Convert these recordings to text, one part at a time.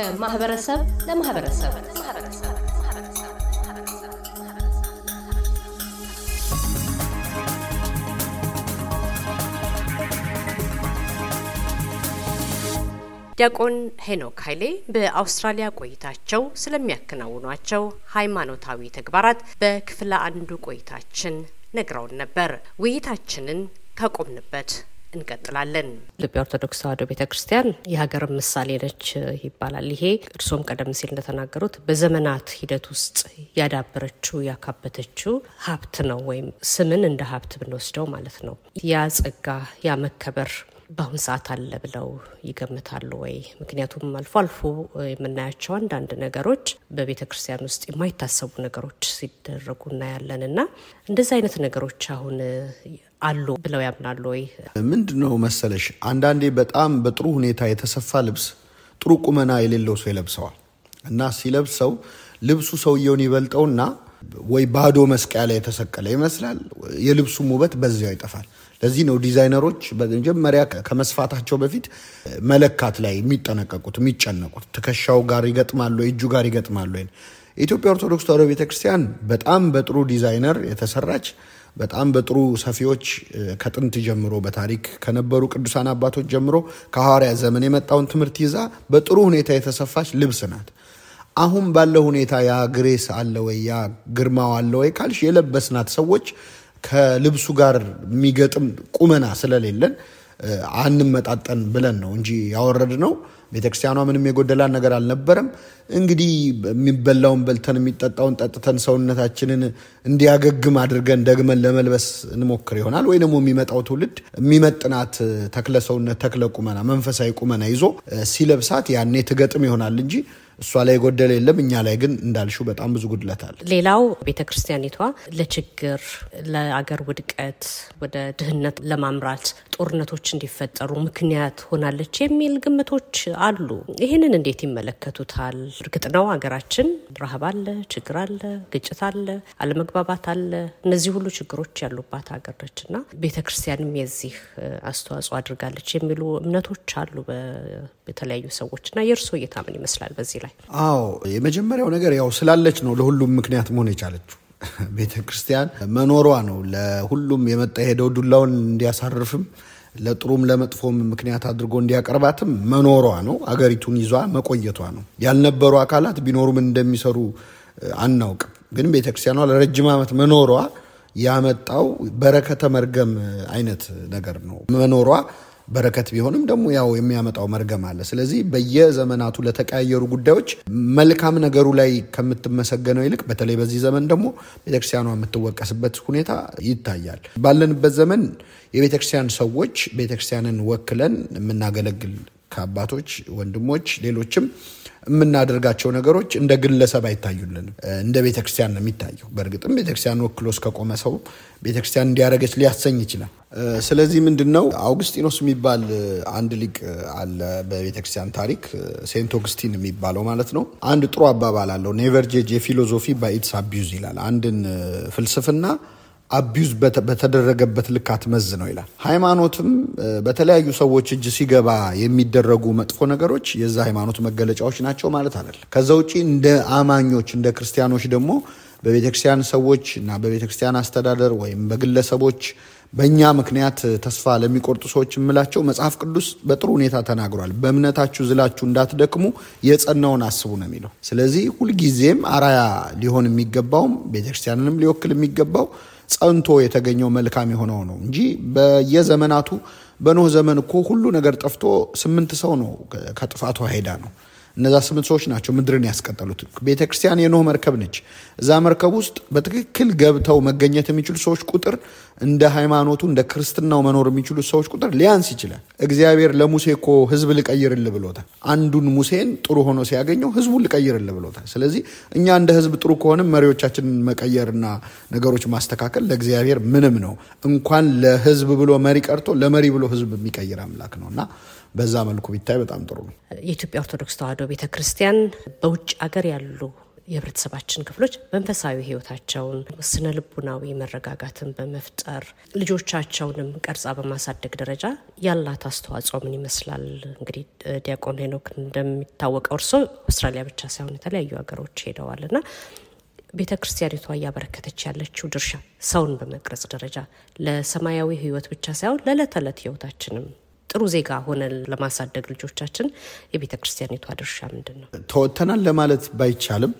ከማህበረሰብ ለማህበረሰብ ዲያቆን ሄኖክ ኃይሌ በአውስትራሊያ ቆይታቸው ስለሚያከናውኗቸው ሃይማኖታዊ ተግባራት በክፍለ አንዱ ቆይታችን ነግረውን ነበር። ውይይታችንን ካቆምንበት እንቀጥላለን። ኢትዮጵያ ኦርቶዶክስ ተዋሕዶ ቤተ ክርስቲያን የሀገር ምሳሌ ነች ይባላል። ይሄ እርስዎም ቀደም ሲል እንደተናገሩት በዘመናት ሂደት ውስጥ ያዳበረችው ያካበተችው ሀብት ነው፣ ወይም ስምን እንደ ሀብት ብንወስደው ማለት ነው። ያ ጸጋ ያ መከበር በአሁን ሰዓት አለ ብለው ይገምታሉ ወይ? ምክንያቱም አልፎ አልፎ የምናያቸው አንዳንድ ነገሮች በቤተ ክርስቲያን ውስጥ የማይታሰቡ ነገሮች ሲደረጉ እናያለን እና እንደዚህ አይነት ነገሮች አሁን አሉ ብለው ያምናሉ ወይ? ምንድን ነው መሰለሽ፣ አንዳንዴ በጣም በጥሩ ሁኔታ የተሰፋ ልብስ ጥሩ ቁመና የሌለው ሰው ይለብሰዋል እና ሲለብሰው ልብሱ ሰውየውን ይበልጠውና ወይ ባዶ መስቀያ ላይ የተሰቀለ ይመስላል። የልብሱም ውበት በዚያው ይጠፋል። ለዚህ ነው ዲዛይነሮች በመጀመሪያ ከመስፋታቸው በፊት መለካት ላይ የሚጠነቀቁት የሚጨነቁት። ትከሻው ጋር ይገጥማሉ፣ እጁ ጋር ይገጥማሉ። የኢትዮጵያ ኦርቶዶክስ ተዋሕዶ ቤተክርስቲያን በጣም በጥሩ ዲዛይነር የተሰራች በጣም በጥሩ ሰፊዎች ከጥንት ጀምሮ በታሪክ ከነበሩ ቅዱሳን አባቶች ጀምሮ ከሐዋርያ ዘመን የመጣውን ትምህርት ይዛ በጥሩ ሁኔታ የተሰፋች ልብስ ናት። አሁን ባለው ሁኔታ ያ grace አለ ወይ ያ ግርማው አለ ወይ ካልሽ የለበስናት ሰዎች ከልብሱ ጋር የሚገጥም ቁመና ስለሌለን አንመጣጠን ብለን ነው እንጂ ያወረድነው። ቤተክርስቲያኗ ምንም የጎደላን ነገር አልነበረም። እንግዲህ የሚበላውን በልተን የሚጠጣውን ጠጥተን ሰውነታችንን እንዲያገግም አድርገን ደግመን ለመልበስ እንሞክር ይሆናል ወይ ደግሞ የሚመጣው ትውልድ የሚመጥናት ተክለ ሰውነት ተክለ ቁመና መንፈሳዊ ቁመና ይዞ ሲለብሳት ያኔ ትገጥም ይሆናል እንጂ እሷ ላይ የጎደለ የለም። እኛ ላይ ግን እንዳልሽው በጣም ብዙ ጉድለት አለ። ሌላው ቤተ ክርስቲያኒቷ ለችግር፣ ለአገር ውድቀት፣ ወደ ድህነት ለማምራት ጦርነቶች እንዲፈጠሩ ምክንያት ሆናለች የሚል ግምቶች አሉ። ይህንን እንዴት ይመለከቱታል? እርግጥ ነው ሀገራችን ረሃብ አለ፣ ችግር አለ፣ ግጭት አለ፣ አለመግባባት አለ። እነዚህ ሁሉ ችግሮች ያሉባት ሀገር ነች እና ቤተ ክርስቲያንም የዚህ አስተዋጽኦ አድርጋለች የሚሉ እምነቶች አሉ በተለያዩ ሰዎች እና የእርስዎ እይታ ምን ይመስላል በዚህ ላይ? አዎ የመጀመሪያው ነገር ያው ስላለች ነው ለሁሉም ምክንያት መሆን የቻለችው ቤተ ክርስቲያን መኖሯ ነው። ለሁሉም የመጣ ሄደው ዱላውን እንዲያሳርፍም ለጥሩም ለመጥፎም ምክንያት አድርጎ እንዲያቀርባትም መኖሯ ነው። አገሪቱን ይዟ መቆየቷ ነው። ያልነበሩ አካላት ቢኖሩ ምን እንደሚሰሩ አናውቅም። ግን ቤተክርስቲያኗ ለረጅም ዓመት መኖሯ ያመጣው በረከተ መርገም አይነት ነገር ነው። መኖሯ በረከት ቢሆንም ደግሞ ያው የሚያመጣው መርገም አለ። ስለዚህ በየዘመናቱ ለተቀያየሩ ጉዳዮች መልካም ነገሩ ላይ ከምትመሰገነው ይልቅ በተለይ በዚህ ዘመን ደግሞ ቤተክርስቲያኗ የምትወቀስበት ሁኔታ ይታያል። ባለንበት ዘመን የቤተክርስቲያን ሰዎች ቤተክርስቲያንን ወክለን የምናገለግል ከአባቶች ወንድሞች፣ ሌሎችም የምናደርጋቸው ነገሮች እንደ ግለሰብ አይታዩልንም፣ እንደ ቤተክርስቲያን ነው የሚታየው። በእርግጥም ቤተክርስቲያን ወክሎ እስከቆመ ሰው ቤተክርስቲያን እንዲያደረገች ሊያሰኝ ይችላል። ስለዚህ ምንድን ነው አውግስጢኖስ የሚባል አንድ ሊቅ አለ በቤተክርስቲያን ታሪክ Saint Augustine የሚባለው ማለት ነው። አንድ ጥሩ አባባል አለው። Never judge a philosophy by its abuse ይላል። አንድን ፍልስፍና abuse በተደረገበት ልክ አትመዝነው ይላል። ሃይማኖትም በተለያዩ ሰዎች እጅ ሲገባ የሚደረጉ መጥፎ ነገሮች የዛ ሃይማኖት መገለጫዎች ናቸው ማለት አይደለም። ከዛ ውጪ እንደ አማኞች እንደ ክርስቲያኖች ደግሞ በቤተክርስቲያን ሰዎች እና በቤተክርስቲያን አስተዳደር ወይም በግለሰቦች በእኛ ምክንያት ተስፋ ለሚቆርጡ ሰዎች የምላቸው መጽሐፍ ቅዱስ በጥሩ ሁኔታ ተናግሯል። በእምነታችሁ ዝላችሁ እንዳትደክሙ የጸናውን አስቡ ነው የሚለው። ስለዚህ ሁልጊዜም አራያ ሊሆን የሚገባውም ቤተክርስቲያንንም ሊወክል የሚገባው ጸንቶ የተገኘው መልካም የሆነው ነው እንጂ በየዘመናቱ በኖህ ዘመን እኮ ሁሉ ነገር ጠፍቶ ስምንት ሰው ነው ከጥፋቷ ሄዳ ነው። እነዛ ስምንት ሰዎች ናቸው ምድርን ያስቀጠሉት። ቤተ ክርስቲያን የኖህ መርከብ ነች። እዛ መርከብ ውስጥ በትክክል ገብተው መገኘት የሚችሉ ሰዎች ቁጥር እንደ ሃይማኖቱ እንደ ክርስትናው መኖር የሚችሉ ሰዎች ቁጥር ሊያንስ ይችላል። እግዚአብሔር ለሙሴ እኮ ሕዝብ ልቀይርልህ ብሎታል። አንዱን ሙሴን ጥሩ ሆኖ ሲያገኘው ሕዝቡን ልቀይርልህ ብሎታል። ስለዚህ እኛ እንደ ሕዝብ ጥሩ ከሆንም መሪዎቻችንን መቀየርና ነገሮች ማስተካከል ለእግዚአብሔር ምንም ነው። እንኳን ለሕዝብ ብሎ መሪ ቀርቶ ለመሪ ብሎ ሕዝብ የሚቀይር አምላክ ነው እና በዛ መልኩ ቢታይ በጣም ጥሩ ነው። የኢትዮጵያ ኦርቶዶክስ ተዋሕዶ ቤተ ክርስቲያን በውጭ ሀገር ያሉ የህብረተሰባችን ክፍሎች መንፈሳዊ ህይወታቸውን ስነ ልቡናዊ መረጋጋትን በመፍጠር ልጆቻቸውንም ቀርጻ በማሳደግ ደረጃ ያላት አስተዋጽኦ ምን ይመስላል? እንግዲህ ዲያቆን ሄኖክ እንደሚታወቀው እርሶ አውስትራሊያ ብቻ ሳይሆን የተለያዩ ሀገሮች ሄደዋል እና ቤተ ክርስቲያኒቷ እያበረከተች ያለችው ድርሻ ሰውን በመቅረጽ ደረጃ ለሰማያዊ ህይወት ብቻ ሳይሆን ለዕለት ተዕለት ህይወታችንም ጥሩ ዜጋ ሆነን ለማሳደግ ልጆቻችን የቤተ ክርስቲያኒቷ ድርሻ ምንድን ነው? ተወጥተናል ለማለት ባይቻልም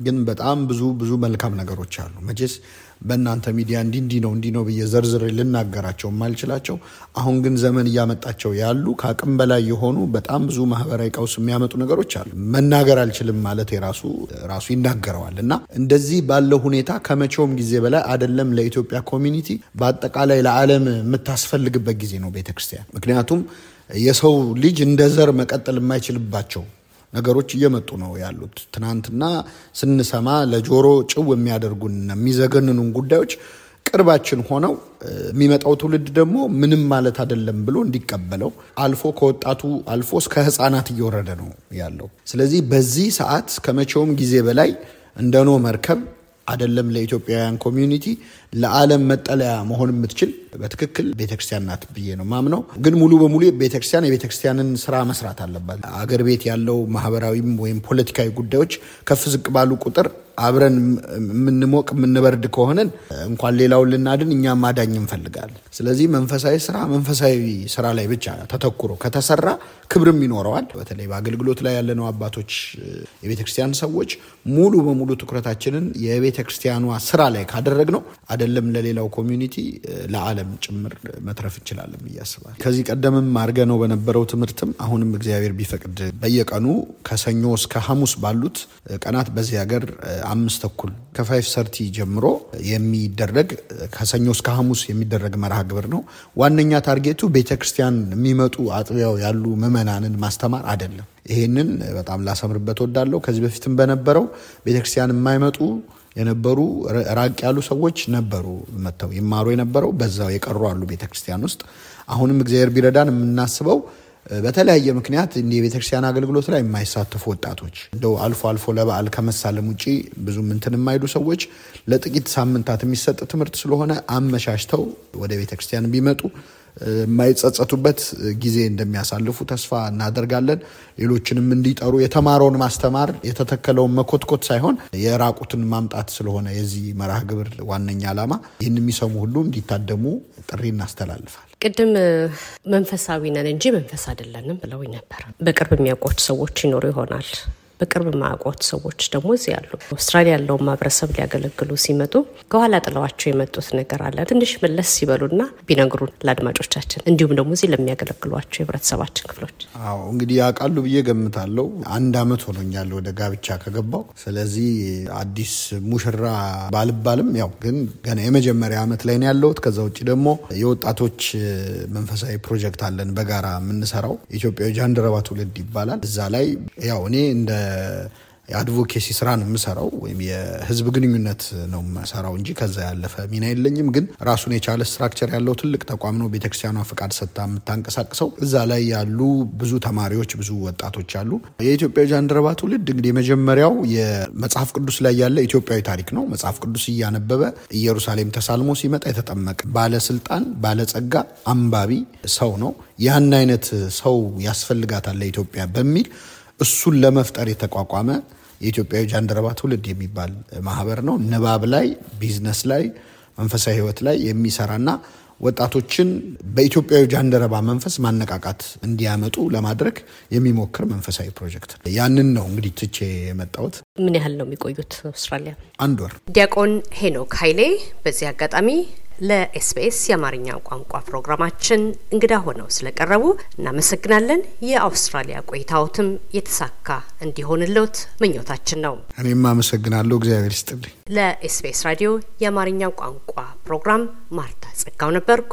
ግን በጣም ብዙ ብዙ መልካም ነገሮች አሉ። መቼስ በእናንተ ሚዲያ እንዲህ እንዲህ ነው እንዲህ ነው ብዬ ዘርዝሬ ልናገራቸው የማልችላቸው አሁን ግን ዘመን እያመጣቸው ያሉ ከአቅም በላይ የሆኑ በጣም ብዙ ማህበራዊ ቀውስ የሚያመጡ ነገሮች አሉ። መናገር አልችልም ማለት የራሱ ራሱ ይናገረዋል እና እንደዚህ ባለው ሁኔታ ከመቼውም ጊዜ በላይ አይደለም ለኢትዮጵያ community በአጠቃላይ ለዓለም የምታስፈልግበት ጊዜ ነው ቤተክርስቲያን። ምክንያቱም የሰው ልጅ እንደ ዘር መቀጠል የማይችልባቸው ነገሮች እየመጡ ነው ያሉት። ትናንትና ስንሰማ ለጆሮ ጭው የሚያደርጉን የሚዘገንኑን ጉዳዮች ቅርባችን ሆነው የሚመጣው ትውልድ ደግሞ ምንም ማለት አይደለም ብሎ እንዲቀበለው አልፎ ከወጣቱ አልፎ እስከ ሕፃናት እየወረደ ነው ያለው። ስለዚህ በዚህ ሰዓት ከመቼውም ጊዜ በላይ እንደ ኖህ መርከብ አይደለም ለኢትዮጵያውያን community ለዓለም መጠለያ መሆን የምትችል በትክክል ቤተክርስቲያን ናት ብዬ ነው ማምነው። ግን ሙሉ በሙሉ ቤተክርስቲያን የቤተክርስቲያንን ስራ መስራት አለባት። አገር ቤት ያለው ማህበራዊም ወይም ፖለቲካዊ ጉዳዮች ከፍ ዝቅ ባሉ ቁጥር አብረን የምንሞቅ የምንበርድ ከሆነን እንኳን ሌላውን ልናድን እኛም ማዳኝ እንፈልጋለን። ስለዚህ መንፈሳዊ ስራ መንፈሳዊ ስራ ላይ ብቻ ተተኩሮ ከተሰራ ክብርም ይኖረዋል። በተለይ በአገልግሎት ላይ ያለነው አባቶች፣ የቤተክርስቲያን ሰዎች ሙሉ በሙሉ ትኩረታችንን የቤተክርስቲያኗ ስራ ላይ ካደረግነው አይደለም ለሌላው community ለዓለም ጭምር መትረፍ እንችላለን ብዬ አስባለሁ። ከዚህ ቀደምም አድርገነው በነበረው ትምህርትም አሁንም እግዚአብሔር ቢፈቅድ በየቀኑ ከሰኞ እስከ ሐሙስ ባሉት ቀናት በዚህ ሀገር አምስት ተኩል ከ five thirty ጀምሮ የሚደረግ ከሰኞ እስከ ሐሙስ የሚደረግ መርሃ ግብር ነው። ዋነኛ target ኡ ቤተክርስቲያን የሚመጡ አጥቢያው ያሉ ምዕመናንን ማስተማር አይደለም። ይሄንን በጣም ላሰምርበት ወዳለሁ። ከዚህ በፊትም በነበረው ቤተክርስቲያን የማይመጡ የነበሩ ራቅ ያሉ ሰዎች ነበሩ መጥተው ይማሩ የነበረው በዛው የቀሩ አሉ ቤተክርስቲያን ውስጥ። አሁንም እግዚአብሔር ቢረዳን የምናስበው በተለያየ ምክንያት እንዲህ የቤተክርስቲያን አገልግሎት ላይ የማይሳተፉ ወጣቶች እንደው አልፎ አልፎ ለበዓል ከመሳለም ውጭ ብዙም እንትን የማይሉ ሰዎች ለጥቂት ሳምንታት የሚሰጥ ትምህርት ስለሆነ አመቻችተው ወደ ቤተክርስቲያን ቢመጡ የማይጸጸቱበት ጊዜ እንደሚያሳልፉ ተስፋ እናደርጋለን። ሌሎችንም እንዲጠሩ የተማረውን ማስተማር የተተከለውን መኮትኮት ሳይሆን የራቁትን ማምጣት ስለሆነ የዚህ መርሃ ግብር ዋነኛ ዓላማ ይህን የሚሰሙ ሁሉ እንዲታደሙ ጥሪ እናስተላልፋል። ቅድም መንፈሳዊ ነን እንጂ መንፈስ አይደለንም ብለውኝ ነበር። በቅርብ የሚያውቋች ሰዎች ይኖሩ ይሆናል። በቅርብ ማያውቋት ሰዎች ደግሞ እዚህ ያሉ አውስትራሊያ ያለውን ማህበረሰብ ሊያገለግሉ ሲመጡ ከኋላ ጥለዋቸው የመጡት ነገር አለ። ትንሽ መለስ ሲበሉና ቢነግሩን ለአድማጮቻችን፣ እንዲሁም ደግሞ እዚህ ለሚያገለግሏቸው የህብረተሰባችን ክፍሎች። አዎ እንግዲህ ያውቃሉ ብዬ ገምታለሁ። አንድ አመት ሆኖኛል ወደ ጋብቻ ከገባው። ስለዚህ አዲስ ሙሽራ ባልባልም ያው ግን ገና የመጀመሪያ አመት ላይ ነው ያለሁት። ከዛ ውጭ ደግሞ የወጣቶች መንፈሳዊ ፕሮጀክት አለን በጋራ የምንሰራው ኢትዮጵያዊ ጃንደረባ ትውልድ ይባላል። እዛ ላይ ያው እኔ እንደ የአድቮኬሲ ስራ ነው የምሰራው ወይም የህዝብ ግንኙነት ነው የምሰራው እንጂ ከዛ ያለፈ ሚና የለኝም። ግን ራሱን የቻለ structure ያለው ትልቅ ተቋም ነው ቤተክርስቲያኗ ፍቃድ ሰጥታ የምታንቀሳቅሰው። እዛ ላይ ያሉ ብዙ ተማሪዎች፣ ብዙ ወጣቶች አሉ። የኢትዮጵያ ጃንደረባ ትውልድ እንግዲህ የመጀመሪያው የመጽሐፍ ቅዱስ ላይ ያለ ኢትዮጵያዊ ታሪክ ነው። መጽሐፍ ቅዱስ እያነበበ ኢየሩሳሌም ተሳልሞ ሲመጣ የተጠመቀ ባለስልጣን፣ ባለጸጋ፣ አንባቢ ሰው ነው። ያን አይነት ሰው ያስፈልጋታል ለኢትዮጵያ በሚል እሱን ለመፍጠር የተቋቋመ የኢትዮጵያዊ ጃንደረባ ትውልድ የሚባል ማህበር ነው። ንባብ ላይ፣ ቢዝነስ ላይ፣ መንፈሳዊ ህይወት ላይ የሚሰራና ወጣቶችን በኢትዮጵያዊ ጃንደረባ መንፈስ ማነቃቃት እንዲያመጡ ለማድረግ የሚሞክር መንፈሳዊ ፕሮጀክት ያንን ነው እንግዲህ ትቼ የመጣሁት። ምን ያህል ነው የሚቆዩት አውስትራሊያ? አንድ ወር። ዲያቆን ሄኖክ ኃይሌ በዚህ አጋጣሚ ለ SBS የአማርኛ ቋንቋ ፕሮግራማችን እንግዳ ሆነው ስለቀረቡ እናመሰግናለን። የአውስትራሊያ ቆይታዎትም የተሳካ እንዲሆንልዎት ምኞታችን ነው። እኔም አመሰግናለሁ። እግዚአብሔር ይስጥልኝ። ለ SBS ራዲዮ የአማርኛ ቋንቋ ፕሮግራም ማርታ ጸጋው ነበርኩ